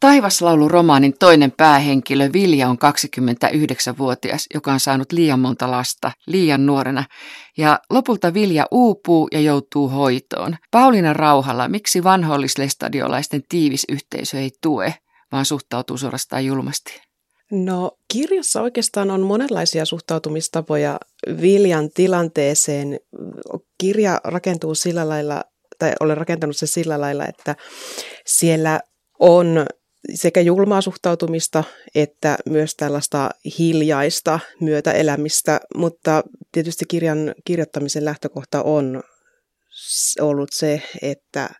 Taivaslaulu-romaanin toinen päähenkilö Vilja on 29-vuotias, joka on saanut liian monta lasta liian nuorena. Ja lopulta Vilja uupuu ja joutuu hoitoon. Pauliina Rauhalla, miksi vanhollislestadiolaisten tiivis yhteisö ei tue, vaan suhtautuu suorastaan julmasti? No kirjassa oikeastaan on monenlaisia suhtautumistapoja Viljan tilanteeseen. Kirja rakentuu sillä lailla, tai olen rakentanut se sillä lailla, että siellä on sekä julmaa suhtautumista että myös tällaista hiljaista myötäelämistä, mutta tietysti kirjan kirjoittamisen lähtökohta on ollut se, että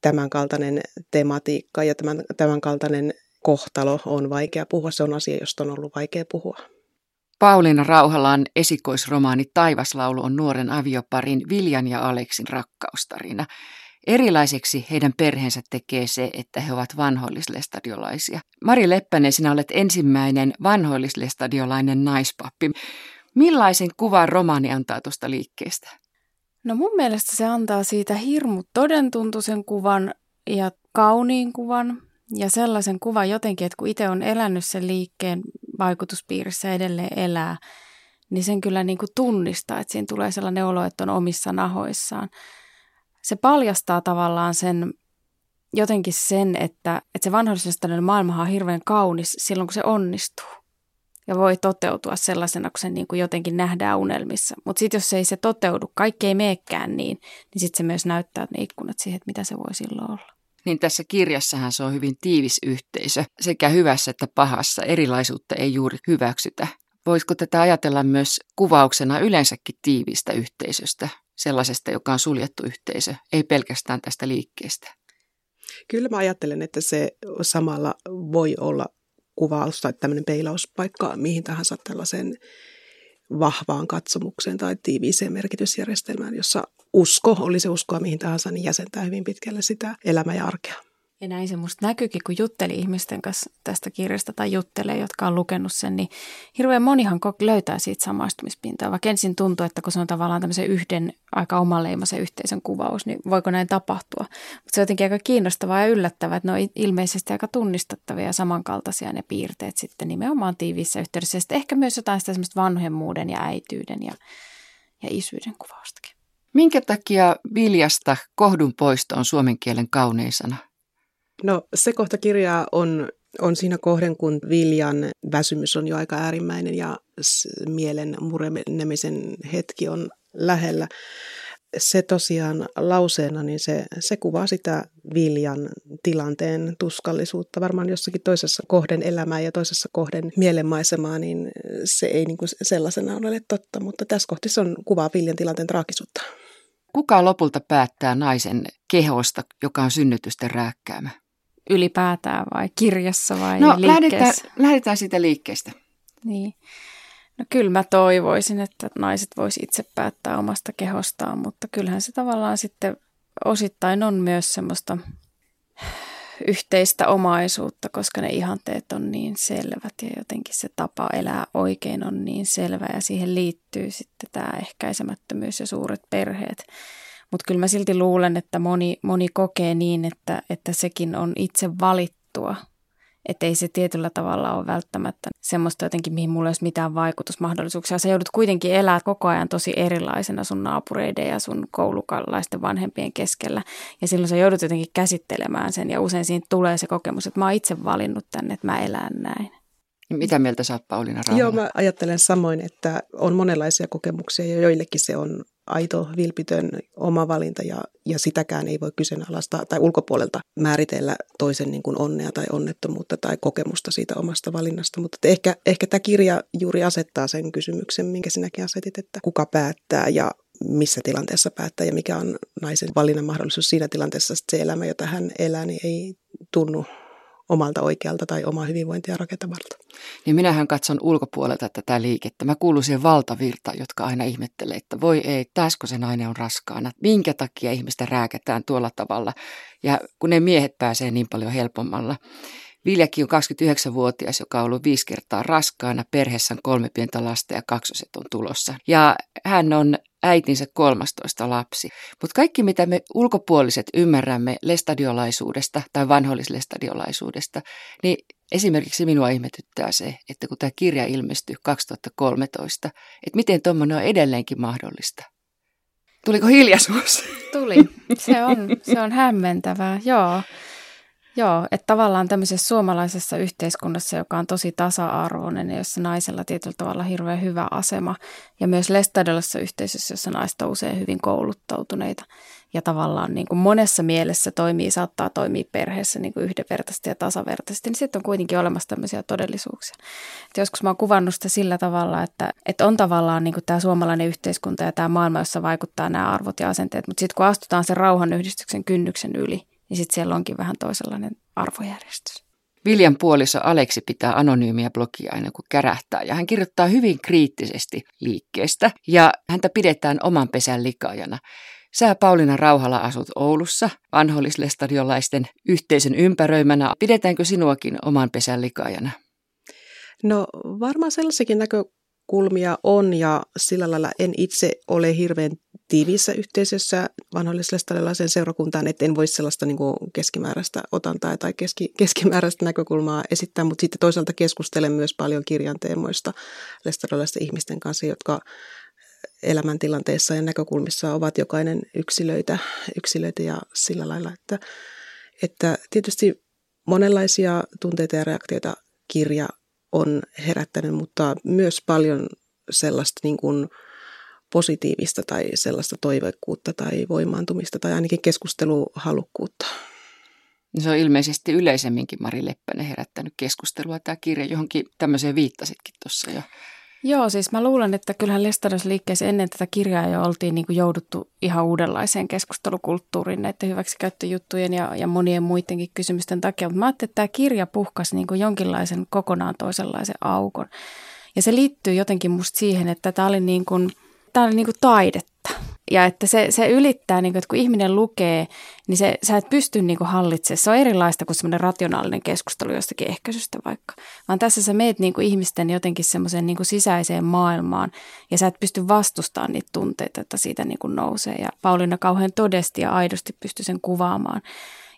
tämänkaltainen tematiikka ja tämän, tämänkaltainen kohtalo on vaikea puhua. Se on asia, josta on ollut vaikea puhua. Pauliina Rauhalan esikoisromaani Taivaslaulu on nuoren avioparin Viljan ja Aleksin rakkaustarina. Erilaiseksi heidän perheensä tekee se, että he ovat vanhoillislestadiolaisia. Mari Leppänen, sinä olet ensimmäinen vanhoillislestadiolainen naispappi. Millaisen kuvan romaani antaa tuosta liikkeestä? No mun mielestä se antaa siitä hirmu todentuntuisen kuvan ja kauniin kuvan ja sellaisen kuvan jotenkin, että kun itse on elänyt sen liikkeen vaikutuspiirissä edelleen elää, niin sen kyllä niin kuin tunnistaa, että siinä tulee sellainen olo, että on omissa nahoissaan se paljastaa tavallaan sen jotenkin sen, että, että se vanhoillisen maailma on hirveän kaunis silloin, kun se onnistuu. Ja voi toteutua sellaisena, kun se niin kuin jotenkin nähdään unelmissa. Mutta sitten jos ei se toteudu, kaikki ei meekään niin, niin sitten se myös näyttää ne ikkunat siihen, että mitä se voi silloin olla. Niin tässä kirjassahan se on hyvin tiivis yhteisö. Sekä hyvässä että pahassa erilaisuutta ei juuri hyväksytä. Voisiko tätä ajatella myös kuvauksena yleensäkin tiivistä yhteisöstä, sellaisesta, joka on suljettu yhteisö, ei pelkästään tästä liikkeestä? Kyllä mä ajattelen, että se samalla voi olla kuvaus tai tämmöinen peilauspaikka mihin tahansa tällaiseen vahvaan katsomukseen tai tiiviiseen merkitysjärjestelmään, jossa usko, oli se uskoa mihin tahansa, niin jäsentää hyvin pitkälle sitä elämää ja arkea. Ja näin se musta näkyykin, kun jutteli ihmisten kanssa tästä kirjasta tai juttelee, jotka on lukenut sen, niin hirveän monihan löytää siitä samaistumispintaa. Vaikka ensin tuntuu, että kun se on tavallaan tämmöisen yhden aika omanleimaisen yhteisön kuvaus, niin voiko näin tapahtua? Mutta se on jotenkin aika kiinnostavaa ja yllättävää, että ne on ilmeisesti aika tunnistettavia ja samankaltaisia ne piirteet sitten nimenomaan tiiviissä yhteydessä. Ja sitten ehkä myös jotain sitä semmoista vanhemmuuden ja äityyden ja, ja isyyden kuvaustakin. Minkä takia viljasta kohdun poisto on suomen kielen kaunein sana? No se kohta kirjaa on, on siinä kohden, kun Viljan väsymys on jo aika äärimmäinen ja mielen murenemisen hetki on lähellä. Se tosiaan lauseena, niin se, se kuvaa sitä Viljan tilanteen tuskallisuutta. Varmaan jossakin toisessa kohden elämää ja toisessa kohden mielenmaisemaa, niin se ei niin kuin sellaisena ole totta, mutta tässä kohti se on kuvaa Viljan tilanteen traagisuutta. Kuka lopulta päättää naisen kehosta, joka on synnytysten rääkkäämä? Ylipäätään vai kirjassa vai no, liikkeessä? Lähdetään, lähdetään siitä liikkeestä. Niin. No kyllä mä toivoisin, että naiset vois itse päättää omasta kehostaan, mutta kyllähän se tavallaan sitten osittain on myös semmoista yhteistä omaisuutta, koska ne ihanteet on niin selvät ja jotenkin se tapa elää oikein on niin selvä ja siihen liittyy sitten tämä ehkäisemättömyys ja suuret perheet. Mutta kyllä mä silti luulen, että moni, moni kokee niin, että, että sekin on itse valittua. Että ei se tietyllä tavalla ole välttämättä semmoista jotenkin, mihin mulla olisi mitään vaikutusmahdollisuuksia. Sä joudut kuitenkin elää koko ajan tosi erilaisena sun naapureiden ja sun koulukalaisten vanhempien keskellä. Ja silloin sä joudut jotenkin käsittelemään sen ja usein siinä tulee se kokemus, että mä oon itse valinnut tänne, että mä elän näin. Mitä mieltä sä oot Pauliina Rauhala? Joo, mä ajattelen samoin, että on monenlaisia kokemuksia ja joillekin se on aito, vilpitön oma valinta ja, ja sitäkään ei voi kyseenalaistaa tai ulkopuolelta määritellä toisen niin kuin onnea tai onnettomuutta tai kokemusta siitä omasta valinnasta. Mutta ehkä, ehkä tämä kirja juuri asettaa sen kysymyksen, minkä sinäkin asetit, että kuka päättää ja missä tilanteessa päättää ja mikä on naisen valinnan mahdollisuus siinä tilanteessa, että se elämä, jota hän elää, niin ei tunnu omalta oikealta tai omaa hyvinvointia rakentavalta. Niin minähän katson ulkopuolelta tätä liikettä. Mä kuulun siihen valtavirtaan, jotka aina ihmettelee, että voi ei, taasko se nainen on raskaana. Minkä takia ihmistä rääkätään tuolla tavalla? Ja kun ne miehet pääsee niin paljon helpommalla. Viljakin on 29-vuotias, joka on ollut viisi kertaa raskaana. Perheessä on kolme pientä lasta ja kaksoset on tulossa. Ja hän on äitinsä 13 lapsi. Mutta kaikki, mitä me ulkopuoliset ymmärrämme lestadiolaisuudesta tai vanhollislestadiolaisuudesta, niin esimerkiksi minua ihmetyttää se, että kun tämä kirja ilmestyi 2013, että miten tuommoinen on edelleenkin mahdollista. Tuliko hiljaisuus? Tuli. Se on, se on hämmentävää, joo. Joo, että tavallaan tämmöisessä suomalaisessa yhteiskunnassa, joka on tosi tasa-arvoinen ja jossa naisella tietyllä tavalla hirveän hyvä asema, ja myös Lestadolassa yhteisössä, jossa naiset on usein hyvin kouluttautuneita ja tavallaan niin kuin monessa mielessä toimii, saattaa toimia perheessä niin kuin yhdenvertaisesti ja tasavertaisesti, niin sitten on kuitenkin olemassa tämmöisiä todellisuuksia. Et joskus mä oon kuvannut sitä sillä tavalla, että, että on tavallaan niin kuin tämä suomalainen yhteiskunta ja tämä maailma, jossa vaikuttaa nämä arvot ja asenteet, mutta sitten kun astutaan sen rauhanyhdistyksen kynnyksen yli, niin sitten siellä onkin vähän toisenlainen arvojärjestys. Viljan puoliso Aleksi pitää anonyymiä blogia aina kun kärähtää ja hän kirjoittaa hyvin kriittisesti liikkeestä ja häntä pidetään oman pesän likaajana. Sä Pauliina Rauhala asut Oulussa, vanhollislestadiolaisten yhteisön ympäröimänä. Pidetäänkö sinuakin oman pesän likaajana? No varmaan sellaisiakin näkökulmia on ja sillä lailla en itse ole hirveän tiiviissä yhteisössä vanhollislestadiolaisen seurakuntaan, että en voi sellaista niin kuin keskimääräistä otantaa tai keski, keskimääräistä näkökulmaa esittää, mutta sitten toisaalta keskustelen myös paljon kirjan teemoista lestadiolaisten ihmisten kanssa, jotka elämäntilanteissa ja näkökulmissa ovat jokainen yksilöitä, yksilöitä ja sillä lailla, että, että tietysti monenlaisia tunteita ja reaktioita kirja on herättänyt, mutta myös paljon sellaista niin kuin positiivista tai sellaista toiveikkuutta tai voimaantumista tai ainakin keskusteluhalukkuutta. Se on ilmeisesti yleisemminkin Mari Leppänen herättänyt keskustelua tämä kirja, johonkin tämmöiseen viittasitkin tuossa jo. Joo, siis mä luulen, että kyllähän liikkeessä ennen tätä kirjaa jo oltiin niin kuin jouduttu ihan uudenlaiseen keskustelukulttuuriin näiden hyväksikäyttöjuttujen ja, ja monien muidenkin kysymysten takia. Mutta mä ajattelin, että tämä kirja puhkasi niin kuin jonkinlaisen kokonaan toisenlaisen aukon. Ja se liittyy jotenkin musta siihen, että tämä oli niin kuin, tämä oli niin kuin taidetta ja että se, se ylittää, niin kuin, että kun ihminen lukee, niin se, sä et pysty niin kuin hallitsemaan. Se on erilaista kuin semmoinen rationaalinen keskustelu jostakin ehkäisystä vaikka. Vaan tässä sä meet niin kuin ihmisten jotenkin semmoiseen niin kuin sisäiseen maailmaan ja sä et pysty vastustamaan niitä tunteita, että siitä niin kuin nousee. Ja Pauliina kauhean todesti ja aidosti pystyi sen kuvaamaan.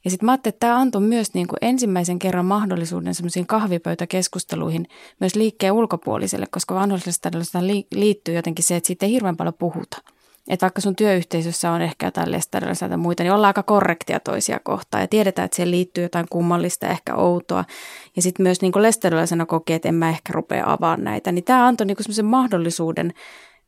Ja sitten mä ajattelin, että tämä antoi myös niin kuin ensimmäisen kerran mahdollisuuden semmoisiin kahvipöytäkeskusteluihin myös liikkeen ulkopuoliselle, koska vanhoillisesta liittyy jotenkin se, että siitä ei hirveän paljon puhuta. Että vaikka sun työyhteisössä on ehkä jotain lestarilaisia tai muita, niin ollaan aika korrektia toisia kohtaan ja tiedetään, että siihen liittyy jotain kummallista, ehkä outoa. Ja sitten myös niin lestarilaisena kokee, että en mä ehkä rupea avaamaan näitä. Niin tämä antoi niin semmoisen mahdollisuuden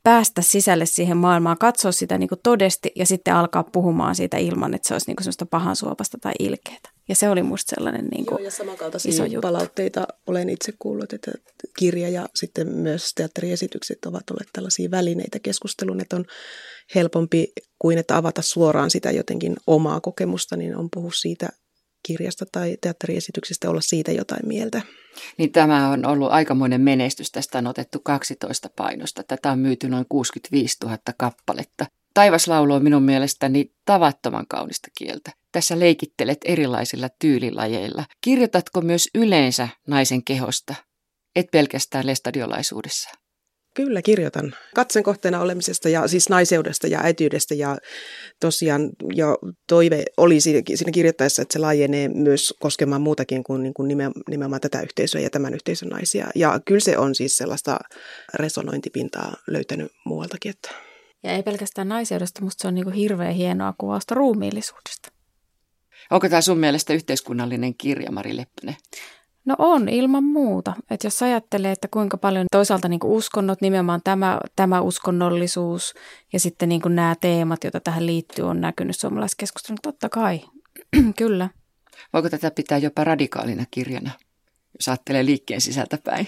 päästä sisälle siihen maailmaan, katsoa sitä niin todesti ja sitten alkaa puhumaan siitä ilman, että se olisi niin semmoista pahan suopasta tai ilkeätä. Ja se oli musta sellainen niin kuin Joo, ja samankaltaisia iso juttu. palautteita olen itse kuullut, että kirja ja sitten myös teatteriesitykset ovat olleet tällaisia välineitä keskusteluun, että on helpompi kuin että avata suoraan sitä jotenkin omaa kokemusta, niin on puhua siitä kirjasta tai teatteriesityksestä olla siitä jotain mieltä. Niin tämä on ollut aikamoinen menestys. Tästä on otettu 12 painosta. Tätä on myyty noin 65 000 kappaletta. Taivaslaulu on minun mielestäni tavattoman kaunista kieltä. Tässä leikittelet erilaisilla tyylilajeilla. Kirjoitatko myös yleensä naisen kehosta, et pelkästään lestadiolaisuudessa? Kyllä kirjoitan. Katsen kohteena olemisesta ja siis naiseudesta ja äityydestä ja tosiaan jo toive oli siinä, kirjoittaessa, että se laajenee myös koskemaan muutakin kuin, niin kuin nimenomaan tätä yhteisöä ja tämän yhteisön naisia. Ja kyllä se on siis sellaista resonointipintaa löytänyt muualtakin. Että. Ja ei pelkästään naiseudesta, musta se on niin kuin hirveän hienoa kuvausta ruumiillisuudesta. Onko tämä sun mielestä yhteiskunnallinen kirja, Mari Leppänen? No on, ilman muuta. Että jos ajattelee, että kuinka paljon toisaalta niin kuin uskonnot, nimenomaan tämä, tämä uskonnollisuus ja sitten niin kuin nämä teemat, joita tähän liittyy, on näkynyt suomalaiskeskustelussa. Totta kai, kyllä. Voiko tätä pitää jopa radikaalina kirjana, jos ajattelee liikkeen sisältä päin?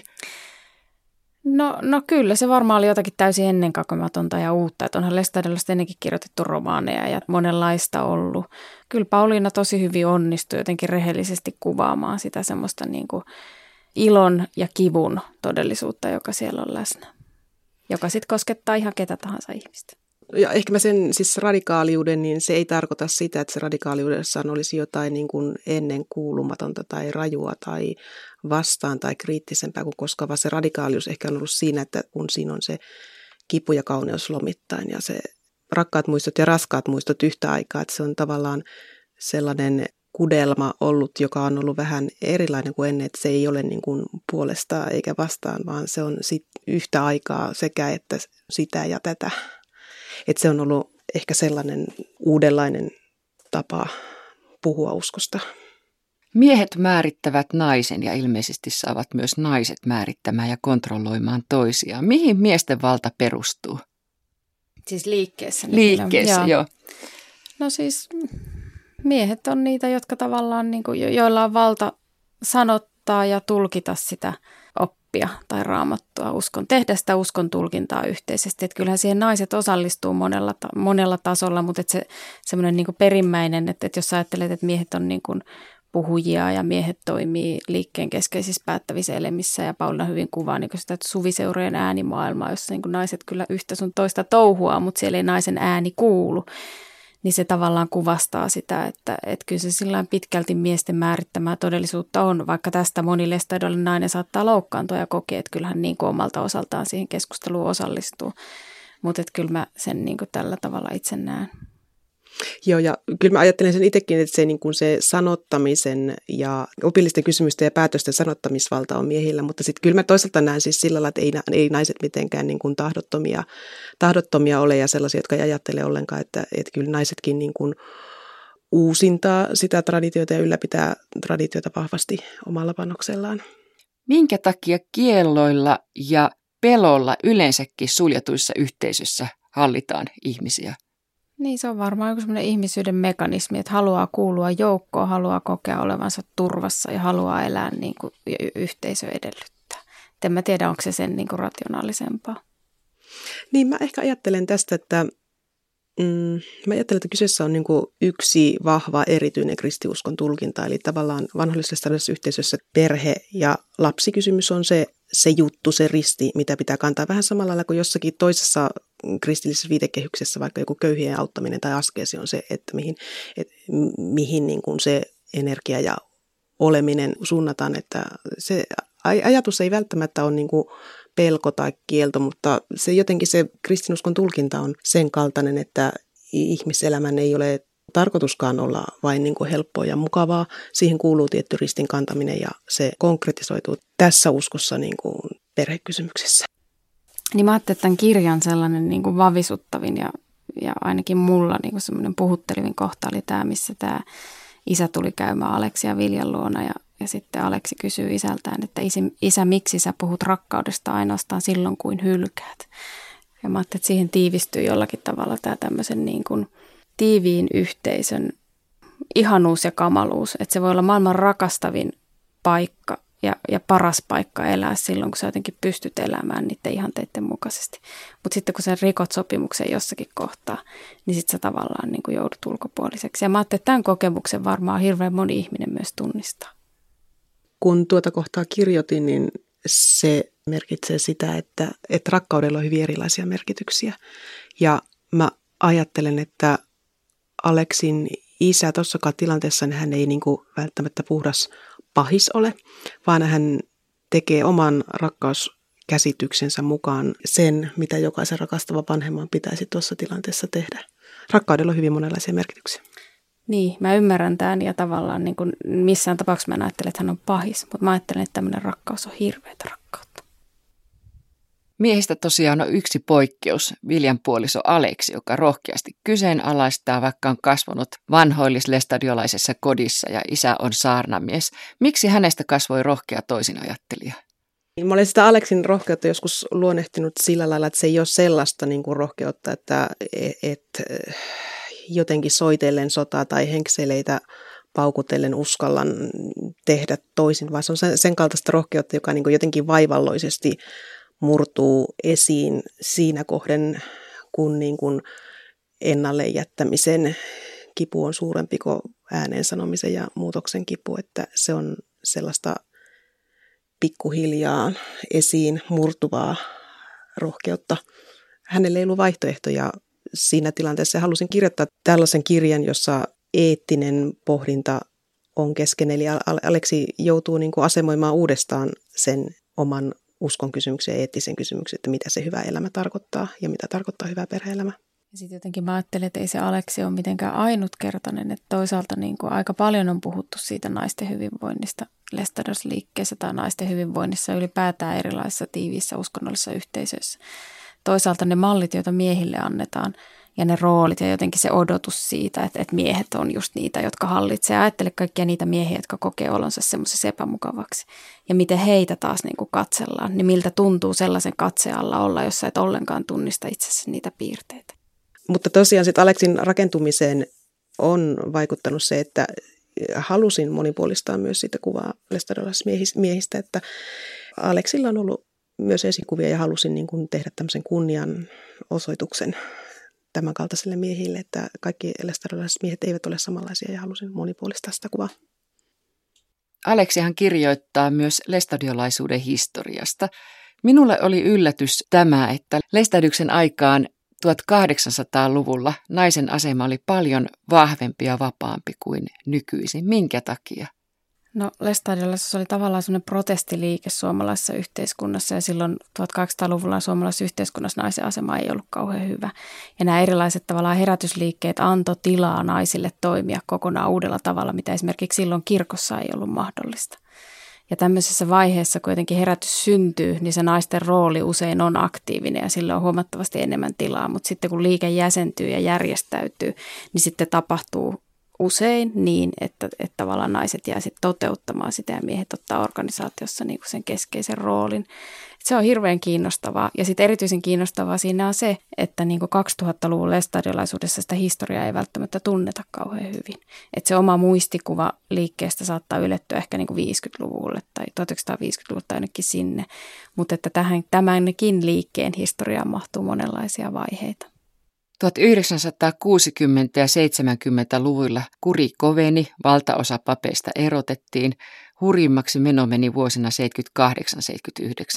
No, no kyllä, se varmaan oli jotakin täysin ennenkakamatonta ja uutta. Että onhan Lestadiolasta ennenkin kirjoitettu romaaneja ja monenlaista ollut. Kyllä Pauliina tosi hyvin onnistui jotenkin rehellisesti kuvaamaan sitä semmoista niin kuin ilon ja kivun todellisuutta, joka siellä on läsnä. Joka sitten koskettaa ihan ketä tahansa ihmistä. Ja ehkä mä sen siis radikaaliuden, niin se ei tarkoita sitä, että se radikaaliudessaan olisi jotain niin kuin ennen kuulumatonta tai rajua tai vastaan tai kriittisempää kuin koskaan, vaan se radikaalius ehkä on ollut siinä, että kun siinä on se kipu ja kauneus lomittain ja se rakkaat muistot ja raskaat muistot yhtä aikaa, että se on tavallaan sellainen kudelma ollut, joka on ollut vähän erilainen kuin ennen, että se ei ole niin kuin puolesta eikä vastaan, vaan se on sit yhtä aikaa sekä että sitä ja tätä. Että se on ollut ehkä sellainen uudenlainen tapa puhua uskosta. Miehet määrittävät naisen ja ilmeisesti saavat myös naiset määrittämään ja kontrolloimaan toisiaan. Mihin miesten valta perustuu? Siis liikkeessä. Liikkeessä, joo. joo. No siis miehet on niitä, jotka tavallaan, niin kuin, joilla on valta sanottaa ja tulkita sitä oppia tai raamattua, uskon, tehdä sitä uskon tulkintaa yhteisesti. Että kyllähän siihen naiset osallistuu monella, monella tasolla, mutta että se semmoinen niin perimmäinen, että, että jos ajattelet, että miehet on niin kuin puhujia ja miehet toimii liikkeen keskeisissä päättävissä elemissä ja Paulina hyvin kuvaa niin sitä suviseurojen äänimaailmaa, jossa niin naiset kyllä yhtä sun toista touhua, mutta siellä ei naisen ääni kuulu niin se tavallaan kuvastaa sitä, että, että kyllä se sillä pitkälti miesten määrittämää todellisuutta on, vaikka tästä moni lestadiolainen nainen saattaa loukkaantua ja kokea, että kyllähän niin kuin omalta osaltaan siihen keskusteluun osallistuu. Mutta kyllä mä sen niin kuin tällä tavalla itse näen. Joo, ja kyllä mä ajattelen sen itsekin, että se, niin kuin se sanottamisen ja opillisten kysymysten ja päätösten sanottamisvalta on miehillä, mutta sitten kyllä mä toisaalta näen siis sillä lailla, että ei, ei naiset mitenkään niin kuin tahdottomia, tahdottomia ole ja sellaisia, jotka ei ajattele ollenkaan, että, että kyllä naisetkin niin kuin uusintaa sitä traditiota ja ylläpitää traditiota vahvasti omalla panoksellaan. Minkä takia kielloilla ja pelolla yleensäkin suljetuissa yhteisöissä hallitaan ihmisiä? Niin se on varmaan joku semmoinen ihmisyyden mekanismi, että haluaa kuulua joukkoon, haluaa kokea olevansa turvassa ja haluaa elää niin kuin yhteisö edellyttää. Et en mä tiedä, onko se sen niin kuin rationaalisempaa. Niin mä ehkä ajattelen tästä, että Mm, mä ajattelen, että kyseessä on niin yksi vahva erityinen kristiuskon tulkinta, eli tavallaan vanhollisessa yhteisössä perhe- ja lapsikysymys on se, se juttu, se risti, mitä pitää kantaa vähän samalla lailla kuin jossakin toisessa kristillisessä viitekehyksessä, vaikka joku köyhien auttaminen tai askeesi on se, että mihin, et, mihin niin kuin se energia ja oleminen suunnataan, että se ajatus ei välttämättä ole niin kuin pelko tai kielto, mutta se jotenkin se kristinuskon tulkinta on sen kaltainen, että ihmiselämän ei ole tarkoituskaan olla vain niin kuin helppoa ja mukavaa. Siihen kuuluu tietty ristin kantaminen ja se konkretisoituu tässä uskossa niin kuin perhekysymyksessä. Niin mä ajattelin, että tämän kirjan sellainen niin kuin vavisuttavin ja, ja ainakin mulla niin kuin semmoinen puhuttelivin kohta oli tämä, missä tämä isä tuli käymään Aleksia Viljan luona ja ja sitten Aleksi kysyy isältään, että isä, miksi sä puhut rakkaudesta ainoastaan silloin, kuin hylkäät? Ja mä ajattelin, että siihen tiivistyy jollakin tavalla tämä tämmöisen niin kuin tiiviin yhteisön ihanuus ja kamaluus. Että se voi olla maailman rakastavin paikka ja, ja paras paikka elää silloin, kun sä jotenkin pystyt elämään niiden ihanteiden mukaisesti. Mutta sitten kun sä rikot sopimuksen jossakin kohtaa, niin sitten sä tavallaan niin kuin joudut ulkopuoliseksi. Ja mä ajattelin, että tämän kokemuksen varmaan hirveän moni ihminen myös tunnistaa kun tuota kohtaa kirjoitin, niin se merkitsee sitä, että, että rakkaudella on hyvin erilaisia merkityksiä. Ja mä ajattelen, että Aleksin isä tuossakaan tilanteessa, niin hän ei niin kuin välttämättä puhdas pahis ole, vaan hän tekee oman rakkauskäsityksensä mukaan sen, mitä jokaisen rakastava vanhemman pitäisi tuossa tilanteessa tehdä. Rakkaudella on hyvin monenlaisia merkityksiä. Niin, mä ymmärrän tämän ja tavallaan niin kuin missään tapauksessa mä en ajattele, että hän on pahis, mutta mä ajattelen, että tämmöinen rakkaus on hirveätä rakkautta. Miehistä tosiaan on yksi poikkeus, Viljan puoliso Aleksi, joka rohkeasti kyseenalaistaa, vaikka on kasvanut vanhoillislestadiolaisessa kodissa ja isä on saarnamies. Miksi hänestä kasvoi rohkea toisinajattelija? Mä olen sitä Aleksin rohkeutta joskus luonnehtinut sillä lailla, että se ei ole sellaista niin kuin rohkeutta, että et, et, jotenkin soitellen sotaa tai henkseleitä paukutellen uskallan tehdä toisin, vaan se on sen kaltaista rohkeutta, joka niin jotenkin vaivalloisesti murtuu esiin siinä kohden, kun niin kuin ennalle jättämisen kipu on suurempi kuin ääneen sanomisen ja muutoksen kipu, että se on sellaista pikkuhiljaa esiin murtuvaa rohkeutta. Hänelle ei ollut vaihtoehtoja siinä tilanteessa halusin kirjoittaa tällaisen kirjan, jossa eettinen pohdinta on kesken. Eli Aleksi joutuu niin kuin asemoimaan uudestaan sen oman uskon kysymyksiä, eettisen kysymyksen, että mitä se hyvä elämä tarkoittaa ja mitä tarkoittaa hyvä perheelämä. Ja sitten jotenkin mä ajattelin, että ei se Aleksi ole mitenkään ainutkertainen, että toisaalta niin kuin aika paljon on puhuttu siitä naisten hyvinvoinnista Lestados-liikkeessä tai naisten hyvinvoinnissa ylipäätään erilaisissa tiiviissä uskonnollisissa yhteisöissä. Toisaalta ne mallit, joita miehille annetaan ja ne roolit ja jotenkin se odotus siitä, että, että miehet on just niitä, jotka hallitsee. Ajattele kaikkia niitä miehiä, jotka kokee olonsa semmoisessa epämukavaksi. Ja miten heitä taas niin kuin katsellaan, niin miltä tuntuu sellaisen katsealla olla, jos sä et ollenkaan tunnista itsessä niitä piirteitä. Mutta tosiaan sitten Aleksin rakentumiseen on vaikuttanut se, että halusin monipuolistaa myös sitä kuvaa lestadiolaismiehistä, että Aleksilla on ollut myös esikuvia ja halusin niin kuin tehdä tämmöisen kunnian osoituksen tämän kaltaisille miehille, että kaikki lestadiolaiset miehet eivät ole samanlaisia ja halusin monipuolistaa sitä kuvaa. Aleksihan kirjoittaa myös lestadiolaisuuden historiasta. Minulle oli yllätys tämä, että Lestadyksen aikaan 1800-luvulla naisen asema oli paljon vahvempi ja vapaampi kuin nykyisin. Minkä takia? No Lestadiolla se oli tavallaan semmoinen protestiliike suomalaisessa yhteiskunnassa ja silloin 1800-luvulla suomalaisessa yhteiskunnassa naisen asema ei ollut kauhean hyvä. Ja nämä erilaiset tavallaan herätysliikkeet antoi tilaa naisille toimia kokonaan uudella tavalla, mitä esimerkiksi silloin kirkossa ei ollut mahdollista. Ja tämmöisessä vaiheessa, kun jotenkin herätys syntyy, niin se naisten rooli usein on aktiivinen ja sillä on huomattavasti enemmän tilaa. Mutta sitten kun liike jäsentyy ja järjestäytyy, niin sitten tapahtuu usein niin, että, että tavallaan naiset jää sitten toteuttamaan sitä ja miehet ottaa organisaatiossa niin kuin sen keskeisen roolin. Se on hirveän kiinnostavaa. Ja sitten erityisen kiinnostavaa siinä on se, että niin kuin 2000-luvun lestadiolaisuudessa sitä historiaa ei välttämättä tunneta kauhean hyvin. Että se oma muistikuva liikkeestä saattaa ylettyä ehkä niin kuin 50-luvulle tai 1950-luvulle tai ainakin sinne. Mutta että tähän, tämänkin liikkeen historiaan mahtuu monenlaisia vaiheita. 1960- ja 70-luvuilla kuri koveni, valtaosa papeista erotettiin, hurjimmaksi meno meni vuosina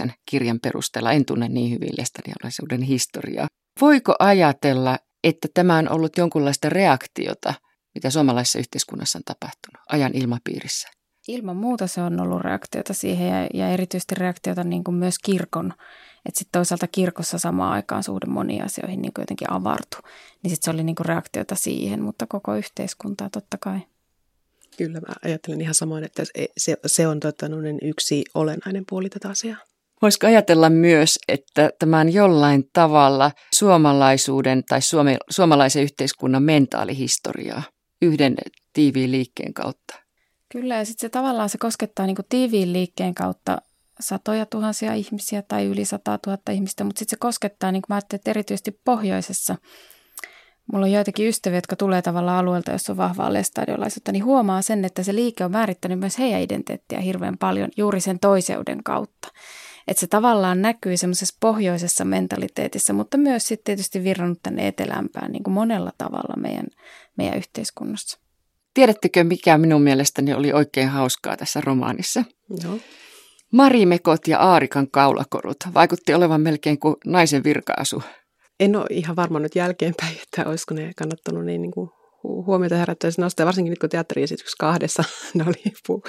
78-79 kirjan perusteella. En tunne niin hyvin lestadiolaisuuden historiaa. Voiko ajatella, että tämä on ollut jonkunlaista reaktiota, mitä suomalaisessa yhteiskunnassa on tapahtunut ajan ilmapiirissä? Ilman muuta se on ollut reaktiota siihen ja, ja erityisesti reaktiota niin kuin myös kirkon että sitten toisaalta kirkossa samaan aikaan suhde moniin asioihin niin jotenkin avartu. Niin sitten se oli niin kuin reaktiota siihen, mutta koko yhteiskuntaa totta kai. Kyllä, mä ajattelen ihan samoin, että se, se on tota, yksi olennainen puoli tätä asiaa. Voisiko ajatella myös, että tämän jollain tavalla suomalaisuuden tai suome, suomalaisen yhteiskunnan mentaalihistoriaa yhden tiiviin liikkeen kautta? Kyllä, ja sitten se tavallaan se koskettaa niin kuin tiiviin liikkeen kautta satoja tuhansia ihmisiä tai yli sata tuhatta ihmistä, mutta sitten se koskettaa, niin kuin mä ajattelin, että erityisesti pohjoisessa. Mulla on joitakin ystäviä, jotka tulee tavallaan alueelta, jossa on vahvaa lestadiolaisuutta, niin huomaa sen, että se liike on määrittänyt myös heidän identiteettiä hirveän paljon juuri sen toiseuden kautta. Että se tavallaan näkyy semmoisessa pohjoisessa mentaliteetissa, mutta myös sitten tietysti virrannut tänne etelämpään niin kuin monella tavalla meidän, meidän yhteiskunnassa. Tiedättekö, mikä minun mielestäni oli oikein hauskaa tässä romaanissa? Joo. Marimekot ja Aarikan kaulakorut vaikutti olevan melkein kuin naisen virkaasu. En ole ihan varma nyt jälkeenpäin, että olisiko ne kannattanut niin, niin kuin huomiota herättäisi nostaa, varsinkin nyt kun teatteriesityksessä kahdessa, ne oli pu,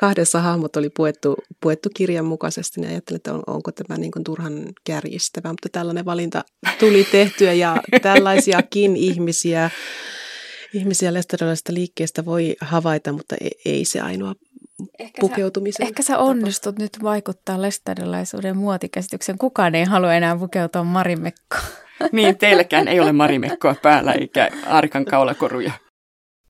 kahdessa hahmot oli puettu, puettu kirjan mukaisesti, niin ajattelin, että on, onko tämä niin kuin turhan kärjistävä, mutta tällainen valinta tuli tehtyä ja tällaisiakin ihmisiä, ihmisiä lestadiolaisesta liikkeestä voi havaita, mutta ei, ei se ainoa ehkä pukeutumisen. Sä, ehkä sä onnistut nyt vaikuttaa lestadiolaisuuden muotikäsityksen. Kukaan ei halua enää pukeutua marimekkoon. Niin, teilläkään ei ole marimekkoa päällä eikä arkan kaulakoruja.